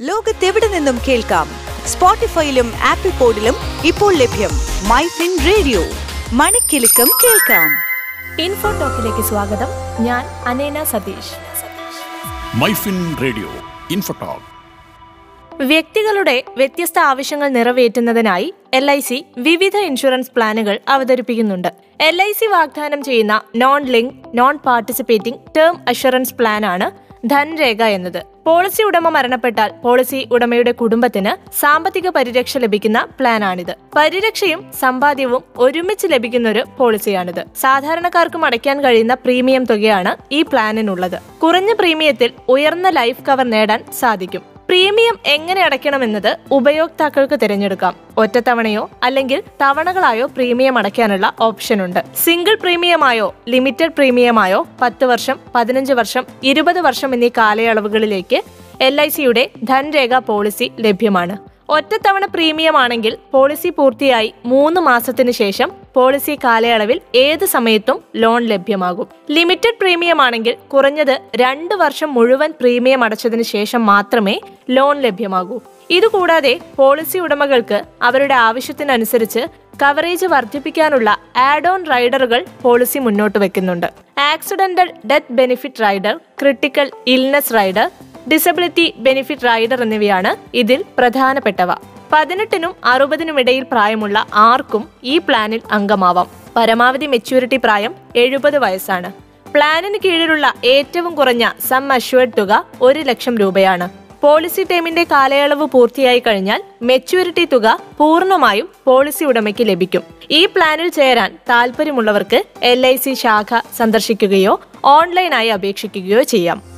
ലോകത്തെവിടെ നിന്നും കേൾക്കാം? സ്പോട്ടിഫൈയിലും ആപ്പിൾ പോഡിലും ഇപ്പോൾ ലഭ്യം മൈ ഫിൻ റേഡിയോ. മണിക്കെലക്കം കേൾക്കാം. ഇൻഫോ ടോക്കിലേക്ക് സ്വാഗതം. ഞാൻ അനേന സതീഷ്. മൈഫിൻ റേഡിയോ ഇൻഫോടോക്ക് വ്യക്തികളുടെ വ്യത്യസ്ത ആവശ്യങ്ങൾ നിറവേറ്റുന്നതിനായി എൽ ഐ സി വിവിധ ഇൻഷുറൻസ് പ്ലാനുകൾ അവതരിപ്പിക്കുന്നുണ്ട്. എൽ ഐ സി വാഗ്ദാനം ചെയ്യുന്ന non link non participating term assurance പ്ലാനാണ് ധൻരേഖ എന്നത്. പോളിസി ഉടമ മരണപ്പെട്ടാൽ പോളിസി ഉടമയുടെ കുടുംബത്തിന് സാമ്പത്തിക പരിരക്ഷ ലഭിക്കുന്ന പ്ലാനാണിത്. പരിരക്ഷയും സമ്പാദ്യവും ഒരുമിച്ച് ലഭിക്കുന്ന ഒരു പോളിസിയാണിത്. സാധാരണക്കാർക്കും അടയ്ക്കാൻ കഴിയുന്ന പ്രീമിയം തുകയാണ് ഈ പ്ലാനിനുള്ളത്. കുറഞ്ഞ പ്രീമിയത്തിൽ ഉയർന്ന ലൈഫ് കവർ നേടാൻ സാധിക്കും. പ്രീമിയം എങ്ങനെ അടയ്ക്കണമെന്നത് ഉപയോക്താക്കൾക്ക് തിരഞ്ഞെടുക്കാം. ഒറ്റത്തവണയോ അല്ലെങ്കിൽ തവണകളായോ പ്രീമിയം അടയ്ക്കാനുള്ള ഓപ്ഷൻ ഉണ്ട്. സിംഗിൾ പ്രീമിയമായോ ലിമിറ്റഡ് പ്രീമിയമായോ പത്ത് വർഷം പതിനഞ്ച് വർഷം ഇരുപത് വർഷം എന്നീ കാലയളവുകളിലേക്ക് എൽ ഐ സിയുടെ ധൻരേഖ പോളിസി ലഭ്യമാണ്. ഒറ്റത്തവണ പ്രീമിയം ആണെങ്കിൽ പോളിസി പൂർത്തിയായി മൂന്ന് മാസത്തിന് ശേഷം പോളിസി കാലയളവിൽ ഏത് സമയത്തും ലോൺ ലഭ്യമാകും. ലിമിറ്റഡ് പ്രീമിയം ആണെങ്കിൽ കുറഞ്ഞത് രണ്ട് വർഷം മുഴുവൻ പ്രീമിയം അടച്ചതിന് ശേഷം മാത്രമേ ലോൺ ലഭ്യമാകൂ. ഇതുകൂടാതെ പോളിസി ഉടമകൾക്ക് അവരുടെ ആവശ്യത്തിനനുസരിച്ച് കവറേജ് വർദ്ധിപ്പിക്കാനുള്ള ആഡ് ഓൺ റൈഡറുകൾ പോളിസി മുന്നോട്ട് വെക്കുന്നുണ്ട്. Accidental death benefit rider critical illness rider disability benefit rider എന്നിവയാണ് ഇതിൽ പ്രധാനപ്പെട്ടവ. പതിനെട്ടിനും അറുപതിനും ഇടയിൽ പ്രായമുള്ള ആർക്കും ഈ പ്ലാനിൽ അംഗമാവാം. പരമാവധി മെച്യൂരിറ്റി പ്രായം എഴുപത് വയസ്സാണ്. പ്ലാനിന് കീഴിലുള്ള ഏറ്റവും കുറഞ്ഞ സം അഷ്വേർഡ് തുക ഒരു ലക്ഷം രൂപയാണ്. പോളിസി ടൈമിന്റെ കാലയളവ് പൂർത്തിയായി കഴിഞ്ഞാൽ മെച്യൂരിറ്റി തുക പൂർണമായും പോളിസി ഉടമയ്ക്ക് ലഭിക്കും. ഈ പ്ലാനിൽ ചേരാൻ താല്പര്യമുള്ളവർക്ക് എൽ ശാഖ സന്ദർശിക്കുകയോ ഓൺലൈനായി അപേക്ഷിക്കുകയോ ചെയ്യാം.